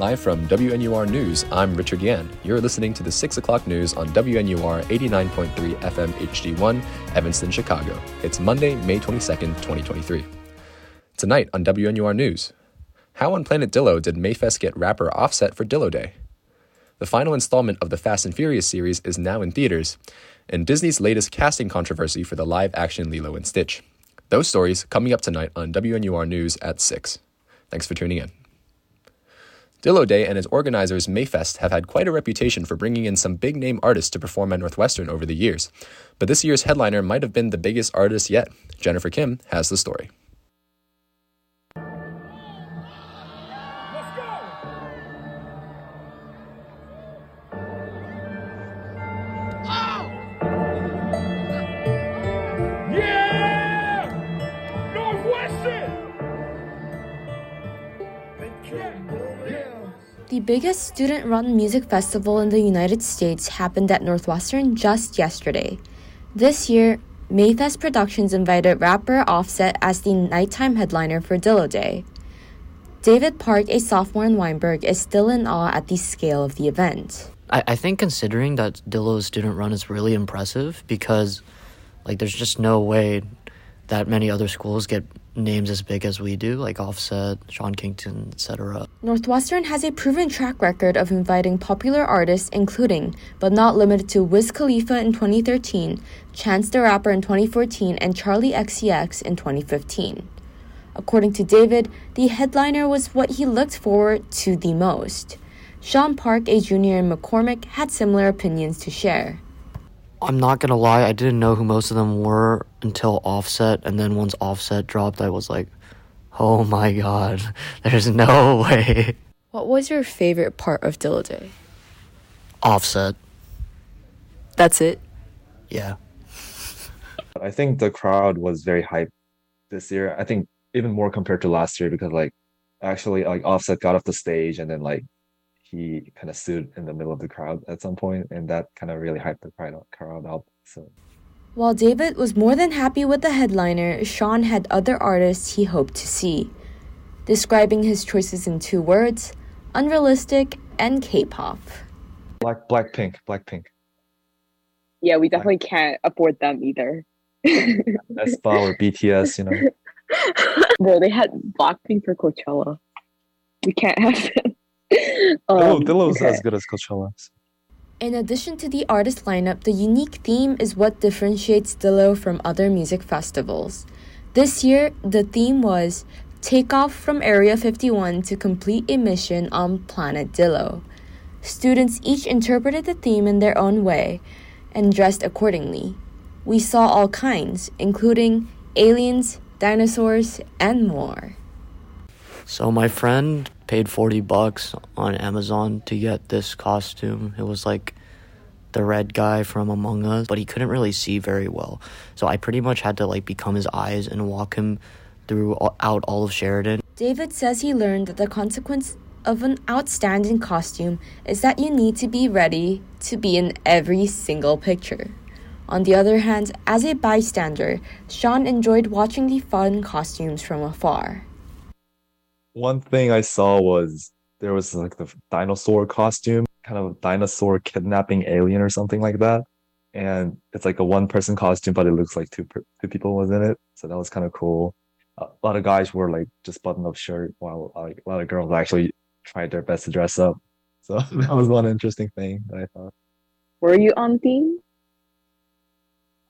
Live from WNUR News, I'm Richard Yan. You're listening to the 6 o'clock news on WNUR 89.3 FM HD1, Evanston, Chicago. It's Monday, May 22nd, 2023. Tonight on WNUR News, how on Planet Dillo did Mayfest get rapper Offset for Dillo Day? The final installment of the Fast and Furious series is now in theaters, and Disney's latest casting controversy for the live action Lilo and Stitch. Those stories coming up tonight on WNUR News at 6. Thanks for tuning in. Dillo Day and its organizers, Mayfest, have had quite a reputation for bringing in some big name artists to perform at Northwestern over the years. But this year's headliner might have been the biggest artist yet. Jennifer Kim has the story. Biggest student run music festival in the United States happened at Northwestern just yesterday. This year, Mayfest Productions invited rapper Offset as the nighttime headliner for Dillo Day. David Park, a sophomore in Weinberg, is still in awe at the scale of the event. I, I think considering that Dillo's student run is really impressive because like there's just no way that many other schools get names as big as we do, like Offset, Sean Kingston, etc. Northwestern has a proven track record of inviting popular artists, including, but not limited to, Wiz Khalifa in 2013, Chance the Rapper in 2014, and Charli XCX in 2015. According to David, the headliner was what he looked forward to the most. Sean Park, a junior in McCormick, had similar opinions to share. I'm not gonna lie, I didn't know who most of them were until Offset, and then once Offset dropped, I was like, oh my god, there's no way. What was your favorite part of Dillo Day? Offset, That's it. yeah. I think the crowd was very hyped this year. I think even more compared to last year because like actually like Offset got off the stage and then like he kind of stood in the middle of the crowd at some point and that kind of really hyped the crowd crowd up. So While David was more than happy with the headliner, Sean had other artists he hoped to see. Describing his choices in two words unrealistic and K pop. Black Blackpink, Blackpink. Yeah, we definitely can't afford them either. Aespa or BTS, you know. Bro, they had Blackpink for Coachella. We can't have them. Oh, Um, Dillo's okay. as good as Coachella. In addition to the artist lineup, the unique theme is what differentiates Dillo from other music festivals. This year, the theme was Take Off from Area 51 to complete a mission on Planet Dillo. Students each interpreted the theme in their own way and dressed accordingly. We saw all kinds, including aliens, dinosaurs, and more. So my friend paid 40 bucks on Amazon to get this costume. It was like the red guy from Among Us, but he couldn't really see very well. So I pretty much had to like become his eyes and walk him through out all of Sheridan. David says he learned that the consequence of an outstanding costume is that you need to be ready to be in every single picture. On the other hand, as a bystander, Sean enjoyed watching the fun costumes from afar. One thing I saw was there was like the dinosaur costume, kind of a dinosaur kidnapping alien or something like that. And it's like a one person costume, but it looks like two two people was in it. So that was kind of cool. A lot of guys were like just button up shirt, while like a lot of girls actually tried their best to dress up. So that was one interesting thing that I thought. Were you on theme?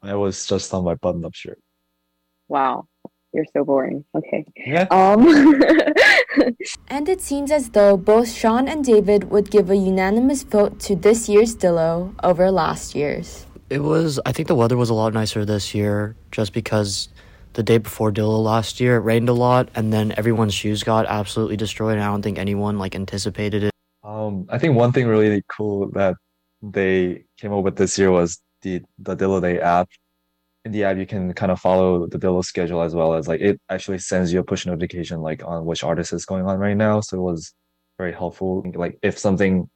I was just on my button up shirt. Wow, you're so boring. Okay. Yeah. Um. And it seems as though both Sean and David would give a unanimous vote to this year's Dillo over last year's. It was I think the weather was a lot nicer this year just because the day before Dillo last year it rained a lot and then everyone's shoes got absolutely destroyed and I don't think anyone like anticipated it. Um, I think one thing really cool that they came up with this year was the the Dillo Day app. In the app, you can kind of follow the Dillo schedule as well as like it actually sends you a push notification like on which artist is going on right now. So it was very helpful. Like if something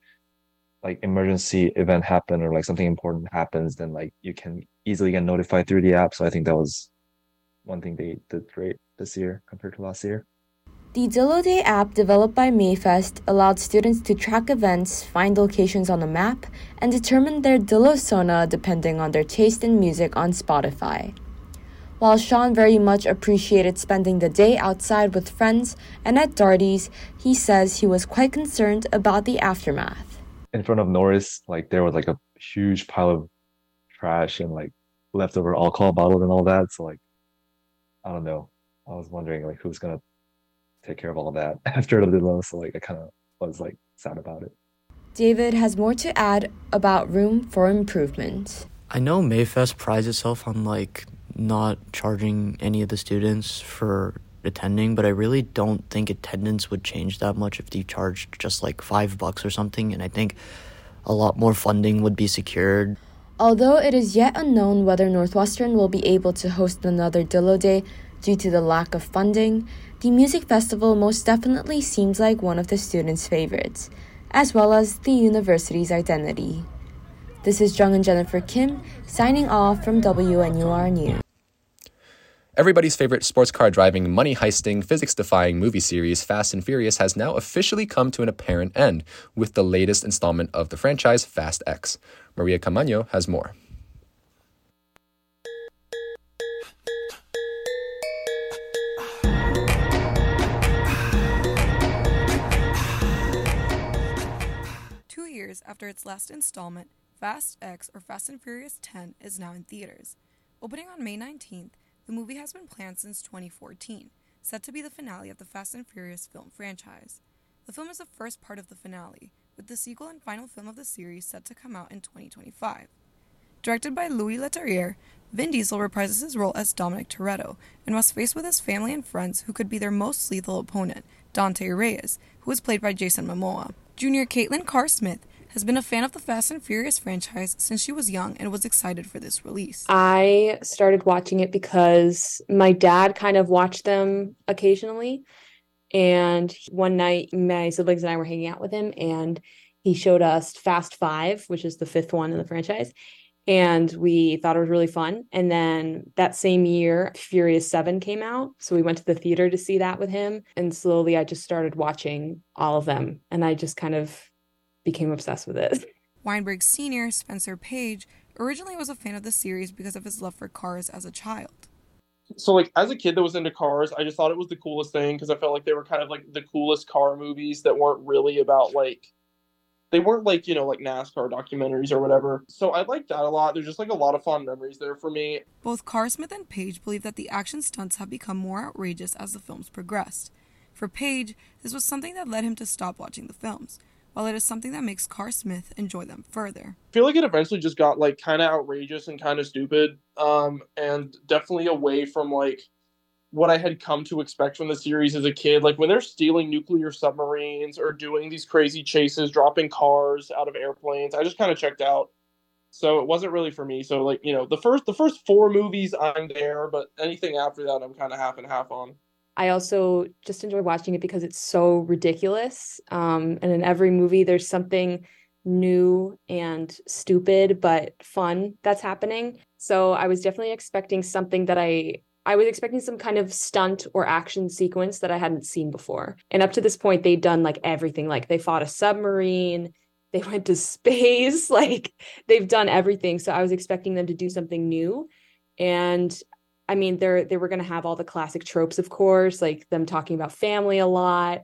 like emergency event happen or like something important happens, then like you can easily get notified through the app. So I think that was one thing they did great this year compared to last year. The Dillo Day app developed by Mayfest allowed students to track events, find locations on a map, and determine their Dillo Sona depending on their taste in music on Spotify. While Sean very much appreciated spending the day outside with friends and at Darty's, he says he was quite concerned about the aftermath. In front of Norris, like there was like a huge pile of trash and like leftover alcohol bottles and all that. So like I don't know. I was wondering like who's gonna take care of all that after the demo. So like I kind of was like sad about it. David has more to add about room for improvement. I know Mayfest prides itself on like not charging any of the students for attending, but I really don't think attendance would change that much if they charged just like five bucks or something. And I think a lot more funding would be secured. Although it is yet unknown whether Northwestern will be able to host another Dillo Day due to the lack of funding, the music festival most definitely seems like one of the students' favorites, as well as the university's identity. This is Jung and Jennifer Kim signing off from WNUR News. Everybody's favorite sports car driving, money heisting, physics defying movie series Fast and Furious has now officially come to an apparent end with the latest installment of the franchise, Fast X. Maria Camaño has more. After its last installment, Fast X or Fast and Furious 10 is now in theaters. Opening on May 19th, the movie has been planned since 2014, set to be the finale of the Fast and Furious film franchise. The film is the first part of the finale, with the sequel and final film of the series set to come out in 2025. Directed by Louis Leterrier, Vin Diesel reprises his role as Dominic Toretto and was faced with his family and friends who could be their most lethal opponent, Dante Reyes, who was played by Jason Momoa. Junior Caitlin Carr Smith has been a fan of the Fast and Furious franchise since she was young and was excited for this release. I started watching it because my dad kind of watched them occasionally. And one night, my siblings and I were hanging out with him, and he showed us Fast Five, which is the fifth one in the franchise. And we thought it was really fun. And then that same year, Furious 7 came out. So we went to the theater to see that with him. And slowly I just started watching all of them. And I just kind of became obsessed with it. Weinberg Sr., Spencer Page, originally was a fan of the series because of his love for cars as a child. So, like, as a kid that was into cars, I just thought it was the coolest thing because I felt like they were kind of like the coolest car movies that weren't really about like, they weren't like, you know, like NASCAR documentaries or whatever. So I liked that a lot. There's just like a lot of fond memories there for me. Both Carr Smith and Page believe that the action stunts have become more outrageous as the films progressed. For Page, this was something that led him to stop watching the films while it is something that makes Carr Smith enjoy them further. I feel like it eventually just got like kind of outrageous and kind of stupid, um, and definitely away from like what I had come to expect from the series as a kid. Like when they're stealing nuclear submarines or doing these crazy chases, dropping cars out of airplanes, I just kind of checked out. So it wasn't really for me. So like you know, the first the first four movies I'm there, but anything after that I'm kind of half and half on. I also just enjoy watching it because it's so ridiculous. Um, and in every movie, there's something new and stupid but fun that's happening. So I was definitely expecting something that I I was expecting some kind of stunt or action sequence that I hadn't seen before. And up to this point, they'd done like everything. Like they fought a submarine, they went to space, like they've done everything. So I was expecting them to do something new. And I mean, they're they were going to have all the classic tropes, of course, like them talking about family a lot,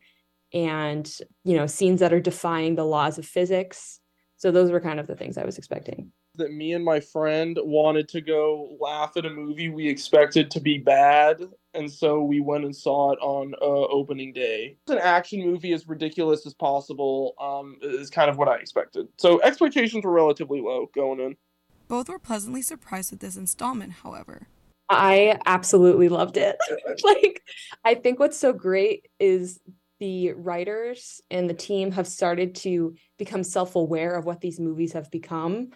and you know, scenes that are defying the laws of physics. So those were kind of the things I was expecting. That me and my friend wanted to go laugh at a movie we expected to be bad, and so we went and saw it on uh, opening day. It's an action movie as ridiculous as possible. Um, is kind of what I expected. So expectations were relatively low going in. Both were pleasantly surprised with this installment, however. I absolutely loved it. like, I think what's so great is the writers and the team have started to become self-aware of what these movies have become.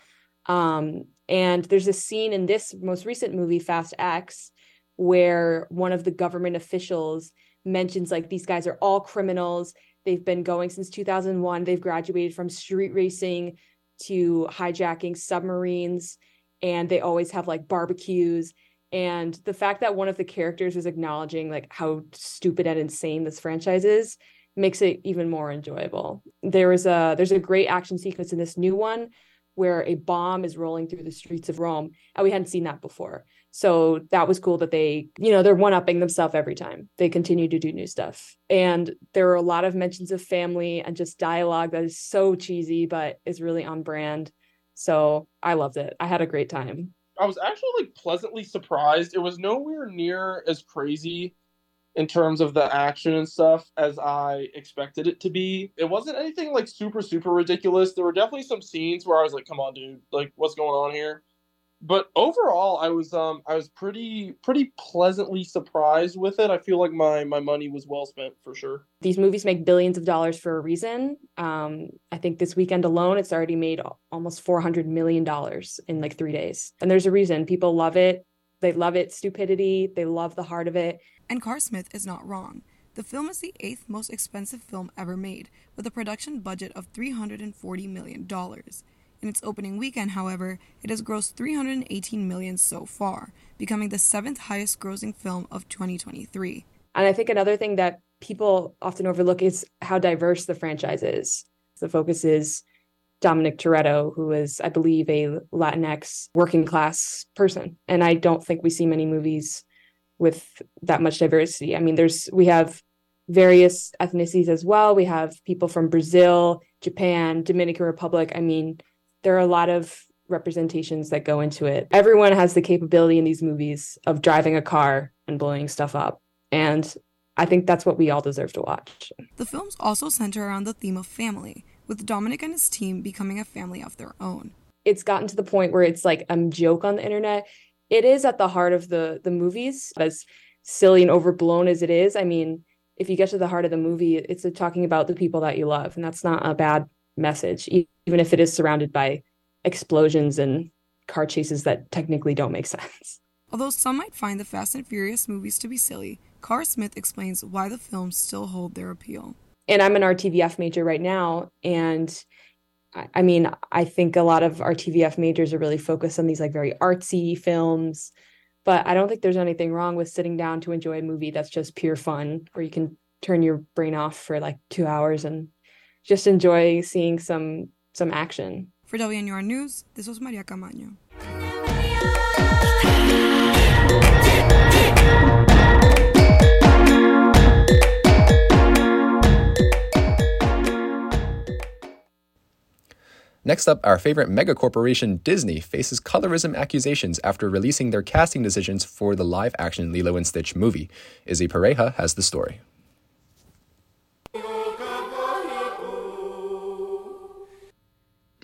Um, and there's a scene in this most recent movie, Fast X, where one of the government officials mentions like these guys are all criminals. They've been going since 2001. They've graduated from street racing to hijacking submarines, and they always have like barbecues And the fact that one of the characters is acknowledging like how stupid and insane this franchise is makes it even more enjoyable. There is a there's a great action sequence in this new one where a bomb is rolling through the streets of Rome. And we hadn't seen that before. So that was cool that they, you know, they're one upping themselves every time. They continue to do new stuff. And there are a lot of mentions of family and just dialogue that is so cheesy, but is really on brand. So I loved it. I had a great time. I was actually like pleasantly surprised. It was nowhere near as crazy in terms of the action and stuff as I expected it to be. It wasn't anything like super, super ridiculous. There were definitely some scenes where I was like, come on, dude, like what's going on here? But overall I was um I was pretty pretty pleasantly surprised with it. I feel like my my money was well spent for sure. These movies make billions of dollars for a reason. Um I think this weekend alone it's already made almost 400 million dollars in like 3 days. And there's a reason people love it. They love its stupidity, they love the heart of it and Carr Smith is not wrong. The film is the eighth most expensive film ever made, with a production budget of $340 million. In its opening weekend, however, it has grossed 318 million so far, becoming the seventh highest grossing film of 2023. And I think another thing that people often overlook is how diverse the franchise is. The focus is Dominic Toretto, who is, I believe, a Latinx working class person. And I don't think we see many movies with that much diversity. I mean, there's we have various ethnicities as well. We have people from Brazil, Japan, Dominican Republic. I mean, there are a lot of representations that go into it. Everyone has the capability in these movies of driving a car and blowing stuff up. And I think that's what we all deserve to watch. The films also center around the theme of family, with Dominic and his team becoming a family of their own. It's gotten to the point where it's like a joke on the internet it is at the heart of the the movies as silly and overblown as it is i mean if you get to the heart of the movie it's talking about the people that you love and that's not a bad message even if it is surrounded by explosions and car chases that technically don't make sense. Although some might find the fast and furious movies to be silly carr smith explains why the films still hold their appeal. And i'm an rtvf major right now and I mean, I think a lot of RTVF majors are really focused on these like very artsy films, but I don't think there's anything wrong with sitting down to enjoy a movie that's just pure fun, where you can turn your brain off for like two hours and just enjoy seeing some some action. For WNUR News, this was Maria Camaño. Next up, our favorite megacorporation Disney faces colorism accusations after releasing their casting decisions for the live action Lilo and Stitch movie. Izzy Pareja has the story.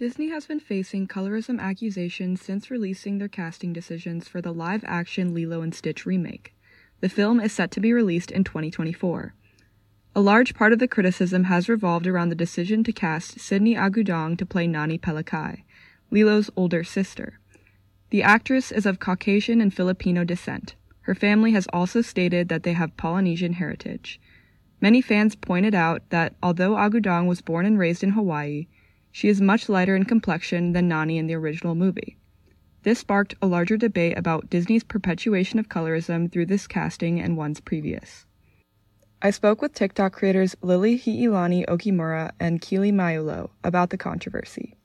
Disney has been facing colorism accusations since releasing their casting decisions for the live action Lilo and Stitch remake. The film is set to be released in 2024. A large part of the criticism has revolved around the decision to cast Sydney Agudong to play Nani Pelekai, Lilo's older sister. The actress is of Caucasian and Filipino descent. Her family has also stated that they have Polynesian heritage. Many fans pointed out that although Agudong was born and raised in Hawaii, she is much lighter in complexion than Nani in the original movie. This sparked a larger debate about Disney's perpetuation of colorism through this casting and ones previous. I spoke with TikTok creators Lily Hi'ilani Okimura and Keely Maiulo about the controversy.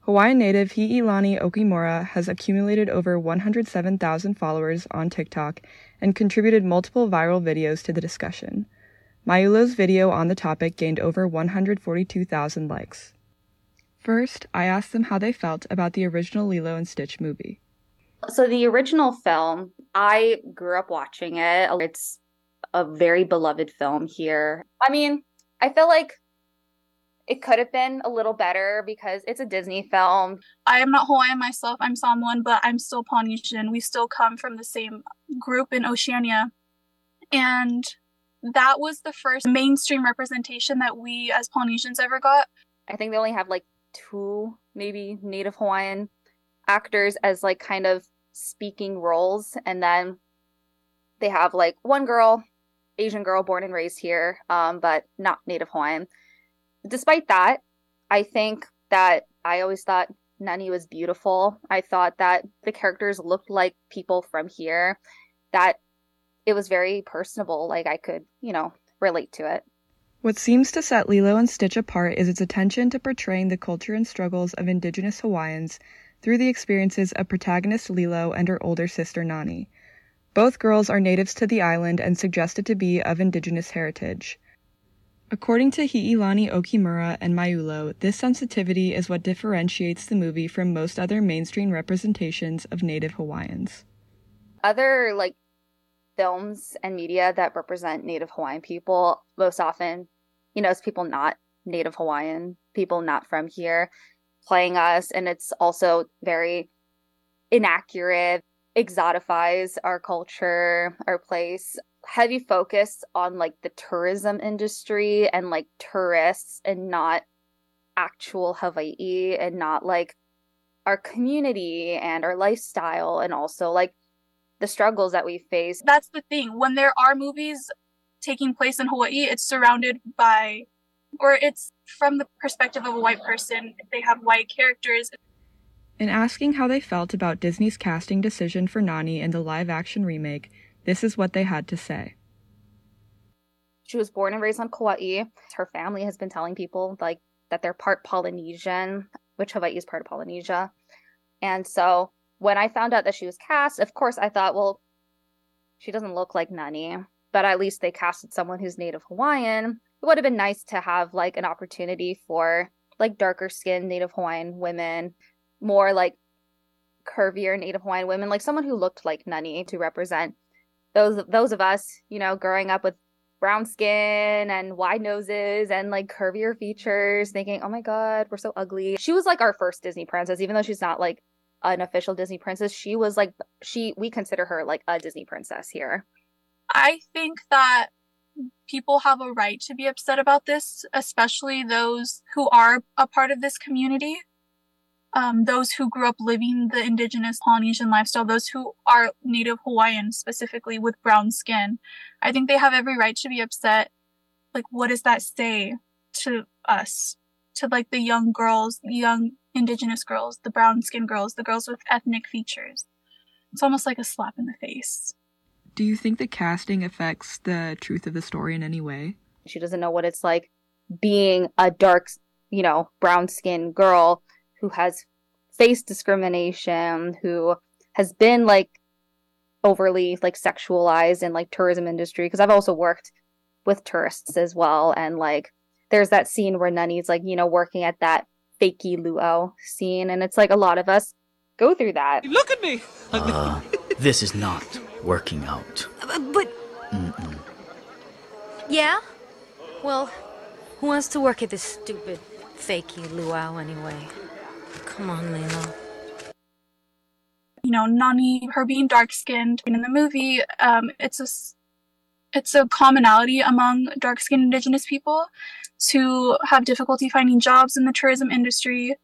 Hawaiian native Hi'ilani Okimura has accumulated over 107,000 followers on TikTok and contributed multiple viral videos to the discussion. Maiulo's video on the topic gained over 142,000 likes. First, I asked them how they felt about the original Lilo and Stitch movie. So, the original film, I grew up watching it. It's a very beloved film here. I mean, I feel like it could have been a little better because it's a Disney film. I am not Hawaiian myself. I'm Samoan, but I'm still Polynesian. We still come from the same group in Oceania. And that was the first mainstream representation that we as Polynesians ever got. I think they only have like two, maybe Native Hawaiian actors as like kind of speaking roles. And then they have like one girl Asian girl born and raised here, um, but not Native Hawaiian. Despite that, I think that I always thought Nani was beautiful. I thought that the characters looked like people from here, that it was very personable. Like I could, you know, relate to it. What seems to set Lilo and Stitch apart is its attention to portraying the culture and struggles of Indigenous Hawaiians through the experiences of protagonist Lilo and her older sister Nani. Both girls are natives to the island and suggested to be of Indigenous heritage. According to Hiilani Okimura and Maiulo, this sensitivity is what differentiates the movie from most other mainstream representations of Native Hawaiians. Other like films and media that represent Native Hawaiian people, most often, you know, it's people not Native Hawaiian, people not from here playing us. And it's also very inaccurate, exotifies our culture, our place heavy focus on like the tourism industry and like tourists and not actual Hawaii and not like our community and our lifestyle and also like the struggles that we face. That's the thing. When there are movies taking place in Hawaii, it's surrounded by or it's from the perspective of a white person. They have white characters. In asking how they felt about Disney's casting decision for Nani in the live action remake, this is what they had to say. She was born and raised on Kauai. Her family has been telling people like that they're part Polynesian, which Hawaii is part of Polynesia. And so when I found out that she was cast, of course I thought, well, she doesn't look like Nani, but at least they casted someone who's native Hawaiian. It would have been nice to have like an opportunity for like darker skinned native Hawaiian women, more like curvier native Hawaiian women, like someone who looked like Nani to represent those those of us, you know, growing up with brown skin and wide noses and like curvier features, thinking, "Oh my god, we're so ugly." She was like our first Disney princess, even though she's not like an official Disney princess. She was like she we consider her like a Disney princess here. I think that people have a right to be upset about this, especially those who are a part of this community um, those who grew up living the indigenous Polynesian lifestyle, those who are Native Hawaiian specifically with brown skin, I think they have every right to be upset. Like, what does that say to us? To like the young girls, young indigenous girls, the brown skin girls, the girls with ethnic features. It's almost like a slap in the face. Do you think the casting affects the truth of the story in any way? She doesn't know what it's like being a dark, you know, brown skinned girl who has faced discrimination, who has been like overly like sexualized in like tourism industry because I've also worked with tourists as well and like there's that scene where Nani's like, you know, working at that fakey luau scene and it's like a lot of us go through that. Look at me. Uh, this is not working out. Uh, but Mm-mm. Yeah? Well, who wants to work at this stupid fakey luau anyway? Come on, Lilo. You know, Nani, her being dark skinned in the movie, um, it's a it's a commonality among dark skinned indigenous people to have difficulty finding jobs in the tourism industry.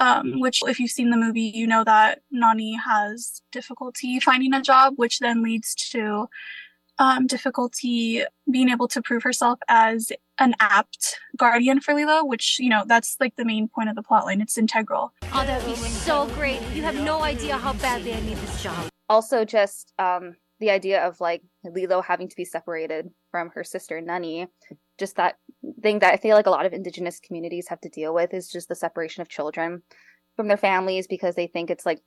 Um, which, if you've seen the movie, you know that Nani has difficulty finding a job, which then leads to um, difficulty being able to prove herself as an apt guardian for Lilo, which, you know, that's like the main point of the plotline. It's integral. Oh, that would be so great. You have no idea how badly I need this job. Also, just um, the idea of like Lilo having to be separated from her sister Nani, just that thing that I feel like a lot of indigenous communities have to deal with is just the separation of children from their families because they think it's like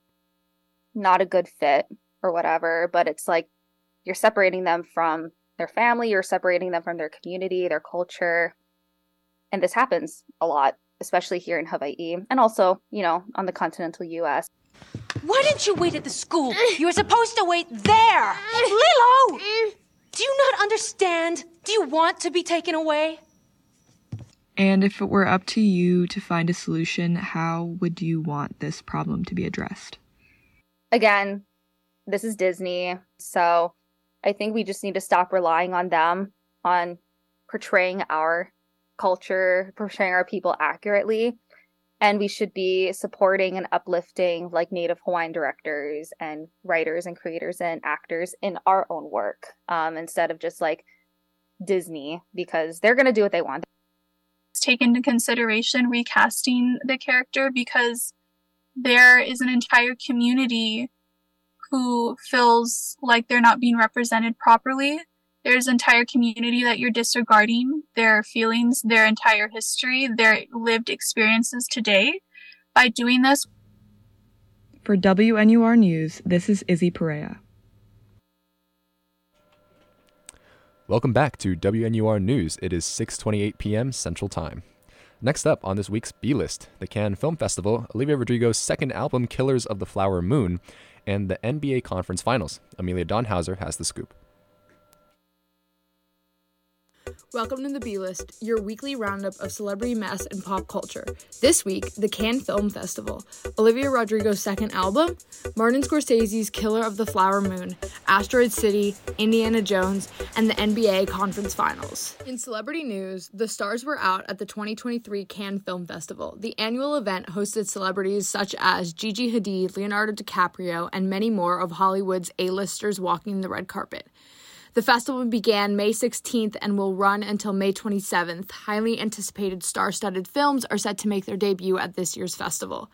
not a good fit or whatever. But it's like you're separating them from their family, you're separating them from their community, their culture. And this happens a lot, especially here in Hawaii and also, you know, on the continental US. Why didn't you wait at the school? You were supposed to wait there. Lilo! Do you not understand? Do you want to be taken away? And if it were up to you to find a solution, how would you want this problem to be addressed? Again, this is Disney, so I think we just need to stop relying on them on portraying our culture, portraying our people accurately. And we should be supporting and uplifting like Native Hawaiian directors and writers and creators and actors in our own work um, instead of just like Disney because they're going to do what they want. Take into consideration recasting the character because there is an entire community who feels like they're not being represented properly. There's entire community that you're disregarding their feelings, their entire history, their lived experiences today. By doing this, For WNUR News, this is Izzy Pareja. Welcome back to WNUR News. It is 6:28 p.m. Central Time. Next up on this week's B list, the Cannes Film Festival, Olivia Rodrigo's second album Killers of the Flower Moon, and the NBA Conference Finals. Amelia Donhauser has the scoop. Welcome to the B List, your weekly roundup of celebrity mess and pop culture. This week, the Cannes Film Festival, Olivia Rodrigo's second album, Martin Scorsese's Killer of the Flower Moon, Asteroid City, Indiana Jones, and the NBA Conference Finals. In celebrity news, the stars were out at the 2023 Cannes Film Festival. The annual event hosted celebrities such as Gigi Hadid, Leonardo DiCaprio, and many more of Hollywood's A-listers walking the red carpet. The festival began May 16th and will run until May 27th. Highly anticipated star studded films are set to make their debut at this year's festival.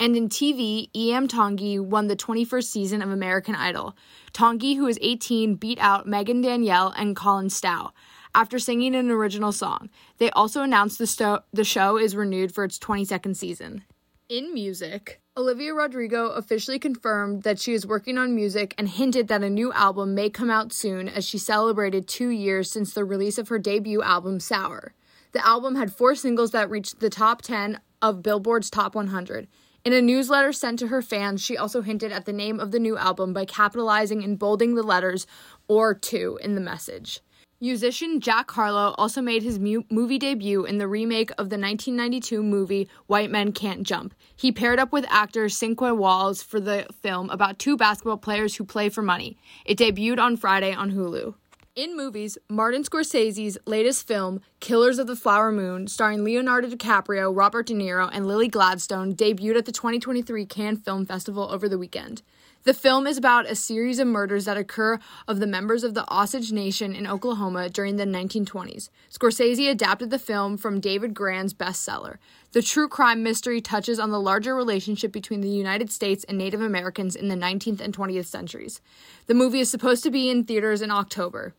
And in TV, Iam Tongi won the 21st season of American Idol. Tongi, who is 18, beat out Megan Danielle and Colin Stough after singing an original song. They also announced the, sto- the show is renewed for its 22nd season. In music, Olivia Rodrigo officially confirmed that she is working on music and hinted that a new album may come out soon as she celebrated two years since the release of her debut album, Sour. The album had four singles that reached the top 10 of Billboard's Top 100. In a newsletter sent to her fans, she also hinted at the name of the new album by capitalizing and bolding the letters or two in the message. Musician Jack Harlow also made his mu- movie debut in the remake of the 1992 movie White Men Can't Jump. He paired up with actor Sinqua Walls for the film about two basketball players who play for money. It debuted on Friday on Hulu. In movies, Martin Scorsese's latest film, Killers of the Flower Moon, starring Leonardo DiCaprio, Robert De Niro, and Lily Gladstone, debuted at the 2023 Cannes Film Festival over the weekend. The film is about a series of murders that occur of the members of the Osage Nation in Oklahoma during the 1920s. Scorsese adapted the film from David Grann's bestseller. The true crime mystery touches on the larger relationship between the United States and Native Americans in the 19th and 20th centuries. The movie is supposed to be in theaters in October.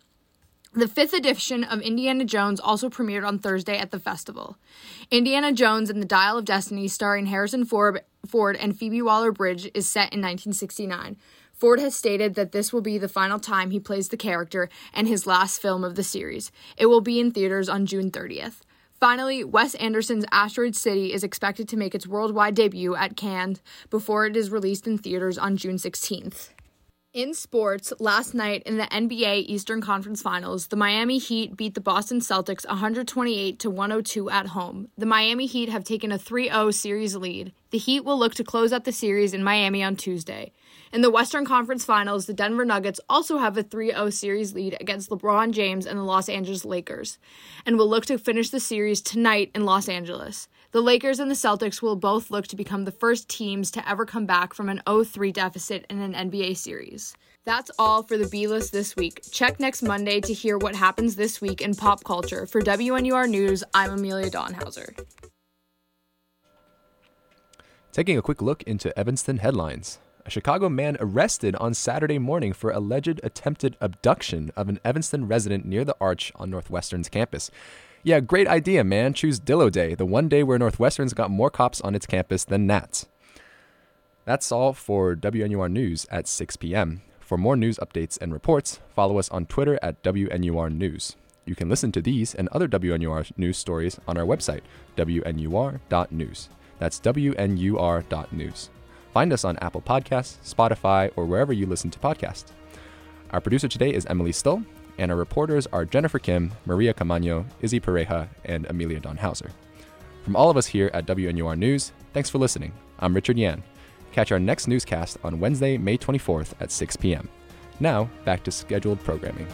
The fifth edition of Indiana Jones also premiered on Thursday at the festival. Indiana Jones and the Dial of Destiny, starring Harrison Ford, Ford and Phoebe Waller Bridge, is set in 1969. Ford has stated that this will be the final time he plays the character and his last film of the series. It will be in theaters on June 30th. Finally, Wes Anderson's Asteroid City is expected to make its worldwide debut at Cannes before it is released in theaters on June 16th. In sports, last night in the NBA Eastern Conference Finals, the Miami Heat beat the Boston Celtics 128 to 102 at home. The Miami Heat have taken a 3-0 series lead. The Heat will look to close out the series in Miami on Tuesday. In the Western Conference Finals, the Denver Nuggets also have a 3-0 series lead against LeBron James and the Los Angeles Lakers and will look to finish the series tonight in Los Angeles. The Lakers and the Celtics will both look to become the first teams to ever come back from an 0-3 deficit in an NBA series. That's all for the B list this week. Check next Monday to hear what happens this week in pop culture. For WNUR News, I'm Amelia Donhauser. Taking a quick look into Evanston headlines. Chicago man arrested on Saturday morning for alleged attempted abduction of an Evanston resident near the Arch on Northwestern's campus. Yeah, great idea, man. Choose Dillo Day, the one day where Northwestern's got more cops on its campus than Nats. That's all for WNUR News at 6 p.m. For more news updates and reports, follow us on Twitter at WNUR News. You can listen to these and other WNUR news stories on our website, WNUR.news. That's WNUR.news. Find us on Apple Podcasts, Spotify, or wherever you listen to podcasts. Our producer today is Emily Still, and our reporters are Jennifer Kim, Maria Camaño, Izzy Pareja, and Amelia Donhauser. From all of us here at WNUR News, thanks for listening. I'm Richard Yan. Catch our next newscast on Wednesday, May 24th at 6 p.m. Now, back to scheduled programming.